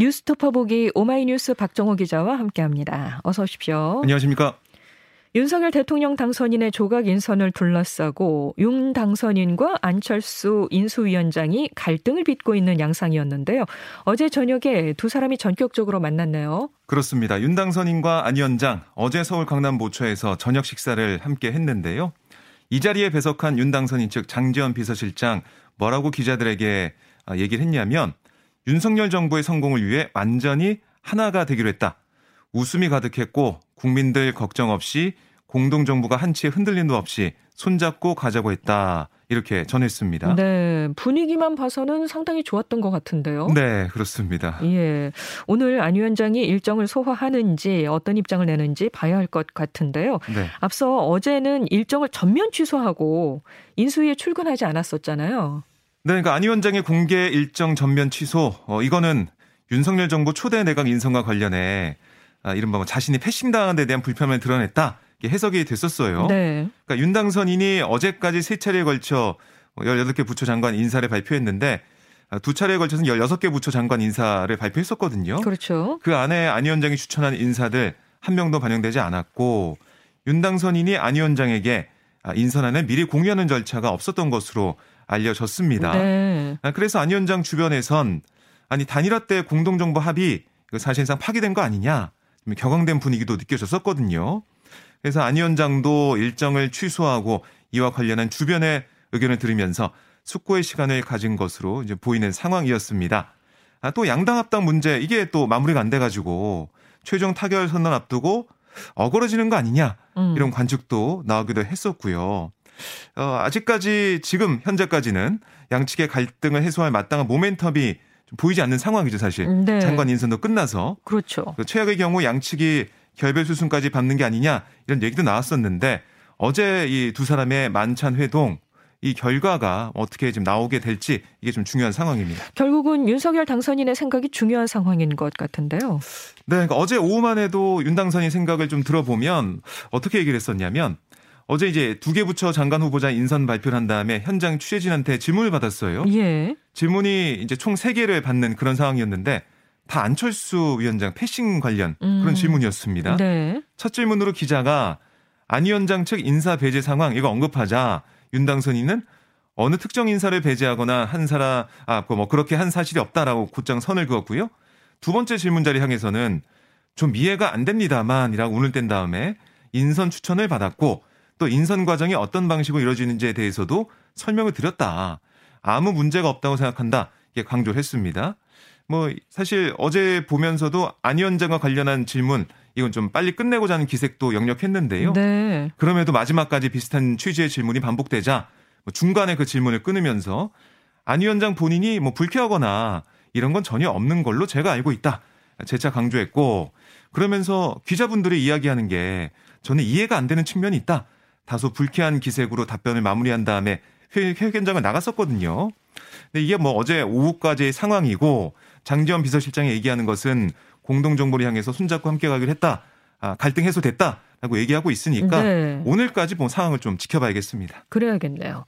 뉴스토퍼 보기 오마이뉴스 박정호 기자와 함께합니다. 어서 오십시오. 안녕하십니까? 윤석열 대통령 당선인의 조각 인선을 둘러싸고 윤 당선인과 안철수 인수위원장이 갈등을 빚고 있는 양상이었는데요. 어제 저녁에 두 사람이 전격적으로 만났네요. 그렇습니다. 윤 당선인과 안 위원장 어제 서울 강남 모처에서 저녁 식사를 함께 했는데요. 이 자리에 배석한 윤 당선인 측 장지원 비서실장 뭐라고 기자들에게 아, 얘기를 했냐면 윤석열 정부의 성공을 위해 완전히 하나가 되기로 했다. 웃음이 가득했고 국민들 걱정 없이 공동정부가 한치의 흔들림도 없이 손잡고 가자고 했다. 이렇게 전했습니다. 네, 분위기만 봐서는 상당히 좋았던 것 같은데요. 네, 그렇습니다. 예. 오늘 안 위원장이 일정을 소화하는지 어떤 입장을 내는지 봐야 할 것 같은데요. 네. 앞서 어제는 일정을 전면 취소하고 인수위에 출근하지 않았었잖아요. 네, 그러니까 안 위원장의 공개 일정 전면 취소, 어, 이거는 윤석열 정부 초대 내각 인선과 관련해 아, 이른바 뭐 자신이 패싱당한 데 대한 불편을 드러냈다. 해석이 됐었어요. 네. 그러니까 윤당선인이 어제까지 세 차례에 걸쳐 18개 뭐 부처 장관 인사를 발표했는데 아, 두 차례에 걸쳐서 16개 부처 장관 인사를 발표했었거든요. 그렇죠. 그 안에 안 위원장이 추천한 인사들 한 명도 반영되지 않았고 윤당선인이 안 위원장에게 아, 인선안을 미리 공유하는 절차가 없었던 것으로 알려졌습니다. 네. 아, 그래서 안 위원장 주변에선 아니 단일화 때 공동정부 합의 사실상 파기된 거 아니냐 격앙된 분위기도 느껴졌었거든요. 그래서 안 위원장도 일정을 취소하고 이와 관련한 주변의 의견을 들으면서 숙고의 시간을 가진 것으로 이제 보이는 상황이었습니다. 아, 또 양당 합당 문제 이게 또 마무리가 안 돼가지고 최종 타결 선언 앞두고 어그러지는 거 아니냐 음. 이런 관측도 나오기도 했었고요. 어, 아직까지 지금 현재까지는 양측의 갈등을 해소할 마땅한 모멘텀이 보이지 않는 상황이죠 사실. 네. 장관 인선도 끝나서. 그렇죠. 그 최악의 경우 양측이 결별 수순까지 밟는 게 아니냐 이런 얘기도 나왔었는데 어제 이 두 사람의 만찬 회동 이 결과가 어떻게 지금 나오게 될지 이게 좀 중요한 상황입니다. 결국은 윤석열 당선인의 생각이 중요한 상황인 것 같은데요. 네, 그러니까 어제 오후만 해도 윤 당선인 생각을 좀 들어보면 어떻게 얘기를 했었냐면 어제 이제 두 개 부처 장관 후보자 인선 발표를 한 다음에 현장 취재진한테 질문을 받았어요. 예. 질문이 이제 총 세개를 받는 그런 상황이었는데 다 안철수 위원장 패싱 관련 음. 그런 질문이었습니다. 네. 첫 질문으로 기자가 안 위원장 측 인사 배제 상황 이거 언급하자 윤당선인은 어느 특정 인사를 배제하거나 한 사람 아뭐 그렇게 한 사실이 없다라고 곧장 선을 그었고요. 두 번째 질문 자리 향해서는 좀 이해가 안 됩니다만이라고 운을 뗀 다음에 인선 추천을 받았고 또 인선 과정이 어떤 방식으로 이루어지는지에 대해서도 설명을 드렸다. 아무 문제가 없다고 생각한다. 이게 강조를 했습니다. 뭐 사실 어제 보면서도 안 위원장과 관련한 질문 이건 좀 빨리 끝내고자 하는 기색도 역력했는데요. 네. 그럼에도 마지막까지 비슷한 취지의 질문이 반복되자 뭐 중간에 그 질문을 끊으면서 안 위원장 본인이 뭐 불쾌하거나 이런 건 전혀 없는 걸로 제가 알고 있다. 재차 강조했고 그러면서 기자분들이 이야기하는 게 저는 이해가 안 되는 측면이 있다. 다소 불쾌한 기색으로 답변을 마무리한 다음에 회, 회견장을 나갔었거든요. 근데 이게 뭐 어제 오후까지의 상황이고 장지원 비서실장이 얘기하는 것은 공동정보를 향해서 손잡고 함께 가기로 했다. 아, 갈등 해소됐다. 라고 얘기하고 있으니까 네. 오늘까지 본 상황을 좀 지켜봐야겠습니다. 그래야겠네요.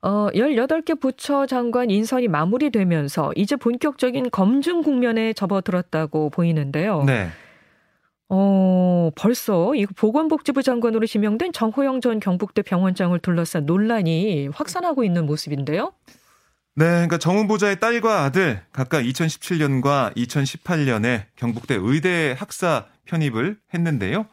어, 18개 부처 장관 인선이 마무리되면서 이제 본격적인 검증 국면에 접어들었다고 보이는데요. 네. 어, 벌써 이 보건복지부 장관으로 지명된 정호영 전 경북대 병원장을 둘러싼 논란이 확산하고 있는 모습인데요. 네, 그러니까 정 후보자의 딸과 아들 각각 2017년과 2018년에 경북대 의대 학사 편입을 했는데요.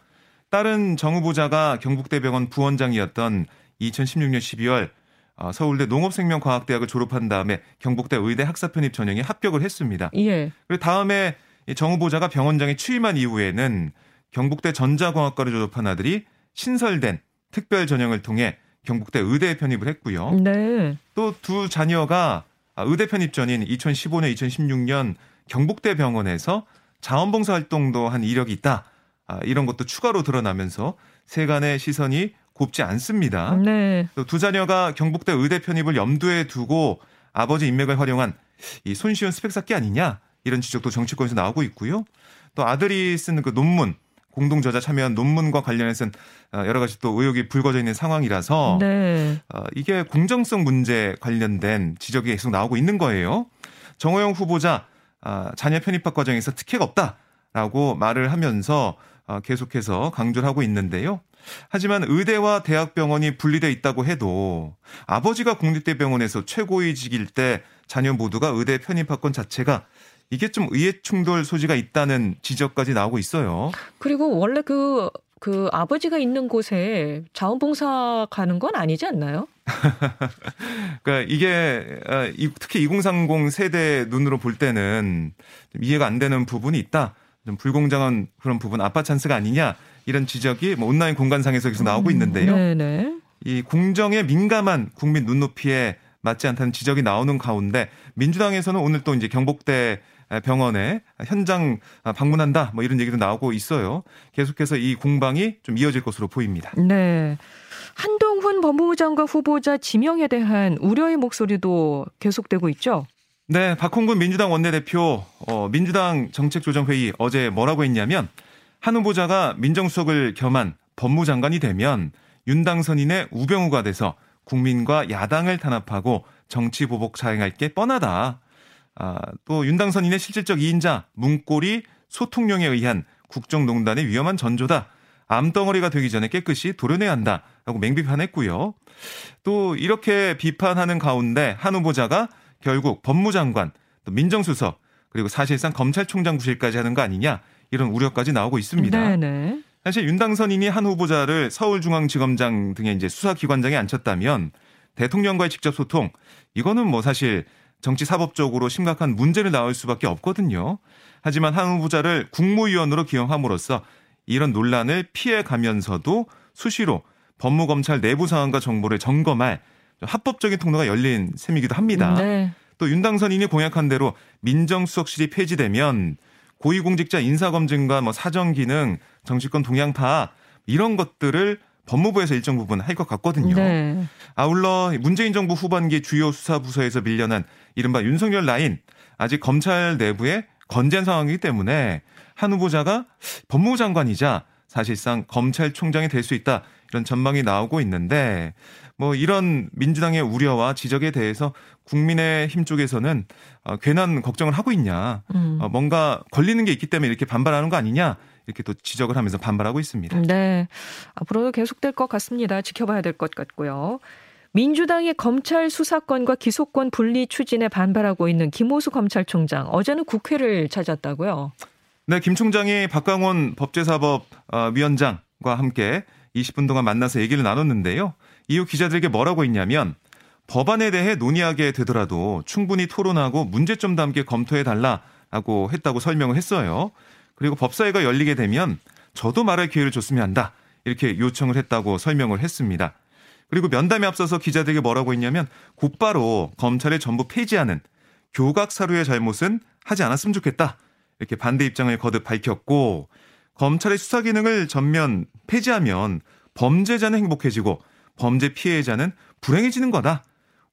딸은 정 후보자가 경북대병원 부원장이었던 2016년 12월 어, 서울대 농업생명과학대학을 졸업한 다음에 경북대 의대 학사 편입 전형에 합격을 했습니다. 예. 그리고 다음에 정 후보자가 병원장에 취임한 이후에는 경북대 전자공학과를 졸업한 아들이 신설된 특별 전형을 통해 경북대 의대 편입을 했고요. 네. 또 두 자녀가 의대 편입 전인 2015년, 2016년 경북대 병원에서 자원봉사 활동도 한 이력이 있다. 아, 이런 것도 추가로 드러나면서 세간의 시선이 곱지 않습니다. 네. 또 두 자녀가 경북대 의대 편입을 염두에 두고 아버지 인맥을 활용한 이 손쉬운 스펙 쌓기 아니냐 이런 지적도 정치권에서 나오고 있고요. 또 아들이 쓴 그 논문 공동 저자 참여한 논문과 관련해서는 어, 여러 가지 또 의혹이 불거져 있는 상황이라서 네. 어, 이게 공정성 문제 관련된 지적이 계속 나오고 있는 거예요. 정호영 후보자 아, 자녀 편입학 과정에서 특혜가 없다라고 말을 하면서 아, 계속해서 강조를 하고 있는데요. 하지만 의대와 대학병원이 분리돼 있다고 해도 아버지가 국립대병원에서 최고위직일 때 자녀 모두가 의대 편입학권 자체가 이게 좀 의회 충돌 소지가 있다는 지적까지 나오고 있어요. 그리고 원래 그, 그 아버지가 있는 곳에 자원봉사 가는 건 아니지 않나요? 그러니까 이게 아, 특히 2030 세대 눈으로 볼 때는 이해가 안 되는 부분이 있다. 좀 불공정한 그런 부분 아빠 찬스가 아니냐 이런 지적이 뭐 온라인 공간상에서 계속 나오고 음, 있는데요. 네네. 이 공정에 민감한 국민 눈높이에 맞지 않다는 지적이 나오는 가운데 민주당에서는 오늘 또 이제 경복대 병원에 현장 방문한다 뭐 이런 얘기도 나오고 있어요. 계속해서 이 공방이 좀 이어질 것으로 보입니다. 네. 한동훈 법무부 장관 후보자 지명에 대한 우려의 목소리도 계속되고 있죠. 네, 박홍근 민주당 원내대표 어, 민주당 정책조정회의 어제 뭐라고 했냐면 한 후보자가 민정수석을 겸한 법무장관이 되면 윤당선인의 우병우가 돼서 국민과 야당을 탄압하고 정치 보복 자행할 게 뻔하다. 아, 또 윤당선인의 실질적 이인자 문고리 소통령에 의한 국정농단의 위험한 전조다. 암덩어리가 되기 전에 깨끗이 도려내야 한다라고 맹비판했고요. 또 이렇게 비판하는 가운데 한 후보자가 결국 법무장관, 또 민정수석, 그리고 사실상 검찰총장 구실까지 하는 거 아니냐 이런 우려까지 나오고 있습니다. 네네. 사실 윤당선인이 한 후보자를 서울중앙지검장 등의 이제 수사기관장에 앉혔다면 대통령과의 직접 소통 이거는 뭐 사실 정치 사법적으로 심각한 문제를 낳을 수밖에 없거든요. 하지만 한 후보자를 국무위원으로 기용함으로써 이런 논란을 피해 가면서도 수시로 법무검찰 내부 상황과 정보를 점검할 합법적인 통로가 열린 셈이기도 합니다. 네. 또 윤당선인이 공약한 대로 민정수석실이 폐지되면 고위공직자 인사검증과 뭐 사정기능, 정치권 동향파 이런 것들을 법무부에서 일정 부분 할 것 같거든요. 네. 아울러 문재인 정부 후반기 주요 수사 부서에서 밀려난 이른바 윤석열 라인 아직 검찰 내부에 건재한 상황이기 때문에 한 후보자가 법무부 장관이자 사실상 검찰총장이 될 수 있다 이런 전망이 나오고 있는데 뭐 이런 민주당의 우려와 지적에 대해서 국민의힘 쪽에서는 어, 괜한 걱정을 하고 있냐, 음. 어, 뭔가 걸리는 게 있기 때문에 이렇게 반발하는 거 아니냐. 이렇게 또 지적을 하면서 반발하고 있습니다. 네. 앞으로도 계속될 것 같습니다. 지켜봐야 될 것 같고요. 민주당의 검찰 수사권과 기소권 분리 추진에 반발하고 있는 김호수 검찰총장 어제는 국회를 찾았다고요. 네, 김 총장이 박광원 법제사법 위원장과 함께 20분 동안 만나서 얘기를 나눴는데요. 이후 기자들에게 뭐라고 했냐면 법안에 대해 논의하게 되더라도 충분히 토론하고 문제점도 함께 검토해 달라라고 했다고 설명을 했어요. 그리고 법사위가 열리게 되면 저도 말할 기회를 줬으면 한다. 이렇게 요청을 했다고 설명을 했습니다. 그리고 면담에 앞서서 기자들에게 뭐라고 했냐면 곧바로 검찰의 전부 폐지하는 교각 사료의 잘못은 하지 않았으면 좋겠다. 이렇게 반대 입장을 거듭 밝혔고 검찰의 수사 기능을 전면 폐지하면 범죄자는 행복해지고 범죄 피해자는 불행해지는 거다.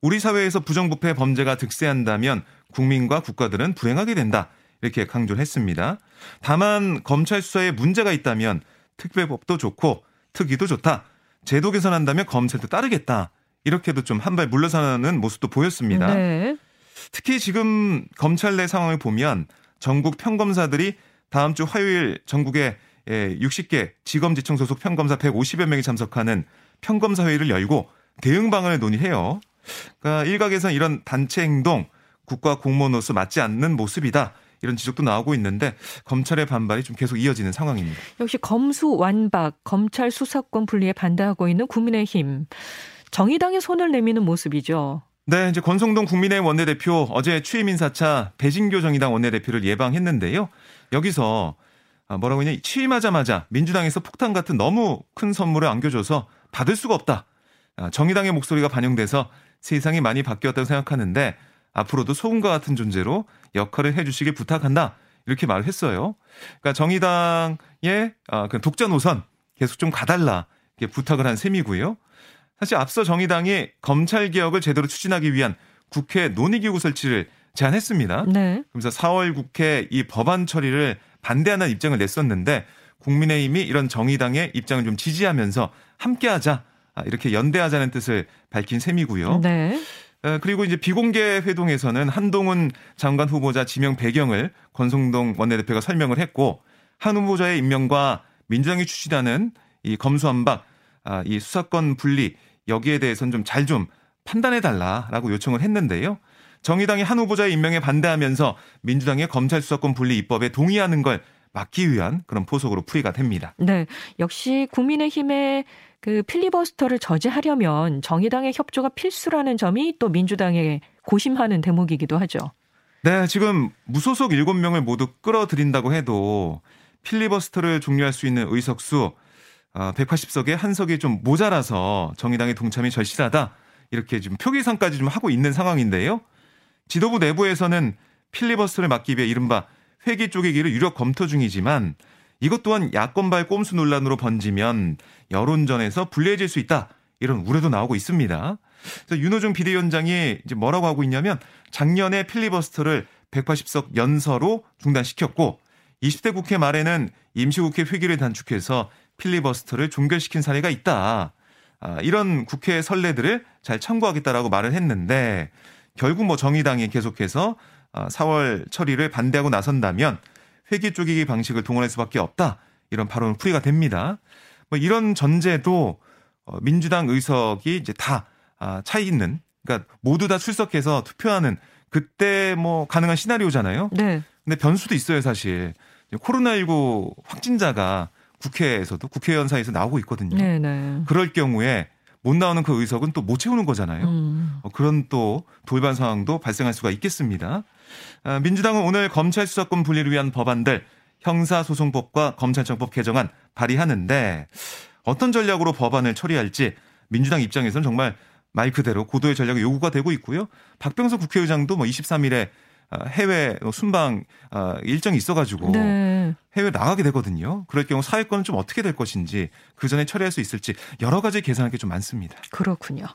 우리 사회에서 부정부패 범죄가 득세한다면 국민과 국가들은 불행하게 된다. 이렇게 강조를 했습니다. 다만 검찰 수사에 문제가 있다면 특별법도 좋고 특위도 좋다. 제도 개선한다면 검찰도 따르겠다. 이렇게도 좀 한 발 물러서는 모습도 보였습니다. 네. 특히 지금 검찰 내 상황을 보면 전국 평검사들이 다음 주 화요일 전국에 60개 예, 지검지청 소속 평검사 150여 명이 참석하는 평검사 회의를 열고 대응 방안을 논의해요. 그러니까 일각에서는 이런 단체 행동 국가 공무원으로서 맞지 않는 모습이다. 이런 지적도 나오고 있는데 검찰의 반발이 좀 계속 이어지는 상황입니다. 역시 검수 완박 검찰 수사권 분리에 반대하고 있는 국민의힘 정의당의 손을 내미는 모습이죠. 네, 이제 권성동 국민의힘 원내대표 어제 취임 인사차 배진교 정의당 원내대표를 예방했는데요. 여기서 아, 뭐라고 했냐 취임하자마자 민주당에서 폭탄 같은 너무 큰 선물을 안겨줘서 받을 수가 없다. 아, 정의당의 목소리가 반영돼서 세상이 많이 바뀌었다고 생각하는데 앞으로도 소금과 같은 존재로 역할을 해주시길 부탁한다. 이렇게 말을 했어요. 그러니까 정의당의 아, 그 독자 노선 계속 좀 가달라. 이렇게 부탁을 한 셈이고요. 사실 앞서 정의당이 검찰 개혁을 제대로 추진하기 위한 국회 논의기구 설치를 제안했습니다. 네. 그래서 4월 국회 이 법안 처리를 반대하는 입장을 냈었는데 국민의힘이 이런 정의당의 입장을 좀 지지하면서 함께하자 아, 이렇게 연대하자는 뜻을 밝힌 셈이고요. 네. 그리고 이제 비공개 회동에서는 한동훈 장관 후보자 지명 배경을 권성동 원내대표가 설명을 했고 한 후보자의 임명과 민주당이 추진하는 이 검수한박 아, 이 수사권 분리 여기에 대해서는 좀 잘좀 좀 판단해 달라라고 요청을 했는데요. 정의당이 한 후보자의 임명에 반대하면서 민주당의 검찰 수사권 분리 입법에 동의하는 걸 막기 위한 그런 포석으로 풀이가 됩니다. 네. 역시 국민의힘의 그 필리버스터를 저지하려면 정의당의 협조가 필수라는 점이 또 민주당에 고심하는 대목이기도 하죠. 네, 지금 무소속 7명을 모두 끌어들인다고 해도 필리버스터를 종료할 수 있는 의석수 180석에 어, 한 석이 좀 모자라서 정의당의 동참이 절실하다. 이렇게 지금 표기상까지 좀 하고 있는 상황인데요. 지도부 내부에서는 필리버스터를 막기 위해 이른바 회기 쪼개기를 유력 검토 중이지만 이것 또한 야권발 꼼수 논란으로 번지면 여론전에서 불리해질 수 있다. 이런 우려도 나오고 있습니다. 그래서 윤호중 비대위원장이 이제 뭐라고 하고 있냐면 작년에 필리버스터를 180석 연서로 중단시켰고 20대 국회 말에는 임시국회 회기를 단축해서 필리버스터를 종결시킨 사례가 있다. 아, 이런 국회 선례들을 잘 참고하겠다라고 말을 했는데 결국 뭐 정의당이 계속해서 4월 아, 처리를 반대하고 나선다면 회기 쪼개기 방식을 동원할 수밖에 없다. 이런 발언 풀이가 됩니다. 뭐 이런 전제도 어, 민주당 의석이 이제 다 아, 차이 있는 그러니까 모두 다 출석해서 투표하는 그때 뭐 가능한 시나리오잖아요. 네. 근데 변수도 있어요, 사실. 코로나19 확진자가 국회에서도 국회의원 사이에서 나오고 있거든요. 네네. 네. 그럴 경우에 못 나오는 그 의석은 또 못 채우는 거잖아요. 음. 어, 그런 또 돌발 상황도 발생할 수가 있겠습니다. 아, 민주당은 오늘 검찰 수사권 분리를 위한 법안들 형사소송법과 검찰청법 개정안 발의하는데 어떤 전략으로 법안을 처리할지 민주당 입장에서는 정말 말 그대로 고도의 전략이 요구가 되고 있고요. 박병석 국회의장도 뭐 23일에 아, 해외 순방 아, 일정이 있어가지고 네. 해외 나가게 되거든요. 그럴 경우 사회권은 좀 어떻게 될 것인지 그 전에 처리할 수 있을지 여러 가지 계산할 게 좀 많습니다. 그렇군요.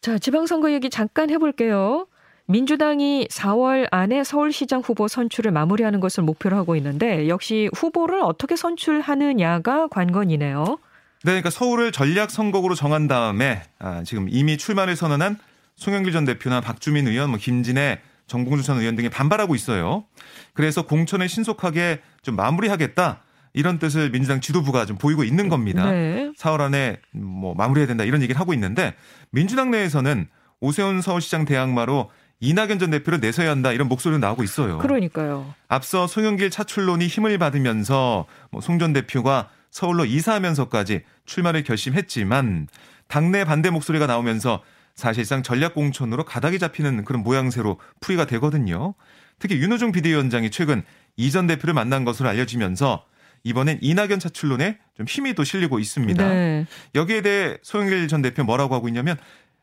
자 지방선거 얘기 잠깐 해볼게요. 민주당이 4월 안에 서울시장 후보 선출을 마무리하는 것을 목표로 하고 있는데 역시 후보를 어떻게 선출하느냐가 관건이네요. 네, 그러니까 서울을 전략 선거구로 정한 다음에 아, 지금 이미 출마를 선언한 송영길 전 대표나 박주민 의원, 뭐 김진애 정봉주 전 의원 등이 반발하고 있어요. 그래서 공천을 신속하게 좀 마무리하겠다. 이런 뜻을 민주당 지도부가 좀 보이고 있는 겁니다. 네. 4월 안에 뭐 마무리해야 된다 이런 얘기를 하고 있는데 민주당 내에서는 오세훈 서울시장 대항마로 이낙연 전 대표를 내서야 한다 이런 목소리가 나오고 있어요. 그러니까요. 앞서 송영길 차출론이 힘을 받으면서 뭐 송 전 대표가 서울로 이사하면서까지 출마를 결심했지만 당내 반대 목소리가 나오면서 사실상 전략 공천으로 가닥이 잡히는 그런 모양새로 풀이가 되거든요. 특히 윤호중 비대위원장이 최근 이 전 대표를 만난 것으로 알려지면서 이번엔 이낙연 차출론에 좀 힘이 또 실리고 있습니다. 네. 여기에 대해 소영길 전 대표 뭐라고 하고 있냐면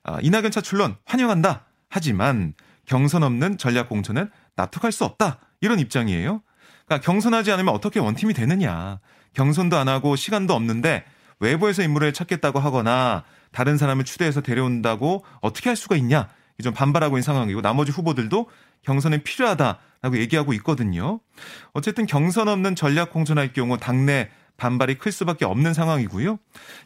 아, 이낙연 차출론 환영한다. 하지만 경선 없는 전략 공천은 납득할 수 없다. 이런 입장이에요. 그러니까 경선하지 않으면 어떻게 원팀이 되느냐. 경선도 안 하고 시간도 없는데 외부에서 인물을 찾겠다고 하거나 다른 사람을 추대해서 데려온다고 어떻게 할 수가 있냐. 좀 반발하고 있는 상황이고 나머지 후보들도 경선은 필요하다라고 얘기하고 있거든요. 어쨌든 경선 없는 전략 공천할 경우 당내 반발이 클 수밖에 없는 상황이고요.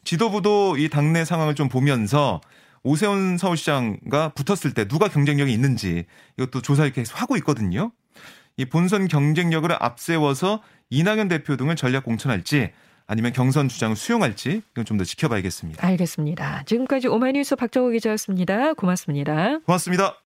지도부도 이 당내 상황을 좀 보면서 오세훈 서울시장과 붙었을 때 누가 경쟁력이 있는지 이것도 조사를 계속 하고 있거든요. 이 본선 경쟁력을 앞세워서 이낙연 대표 등을 전략 공천할지 아니면 경선 주장을 수용할지 이건 좀 더 지켜봐야겠습니다. 알겠습니다. 지금까지 오마이뉴스 박정호 기자였습니다. 고맙습니다. 고맙습니다.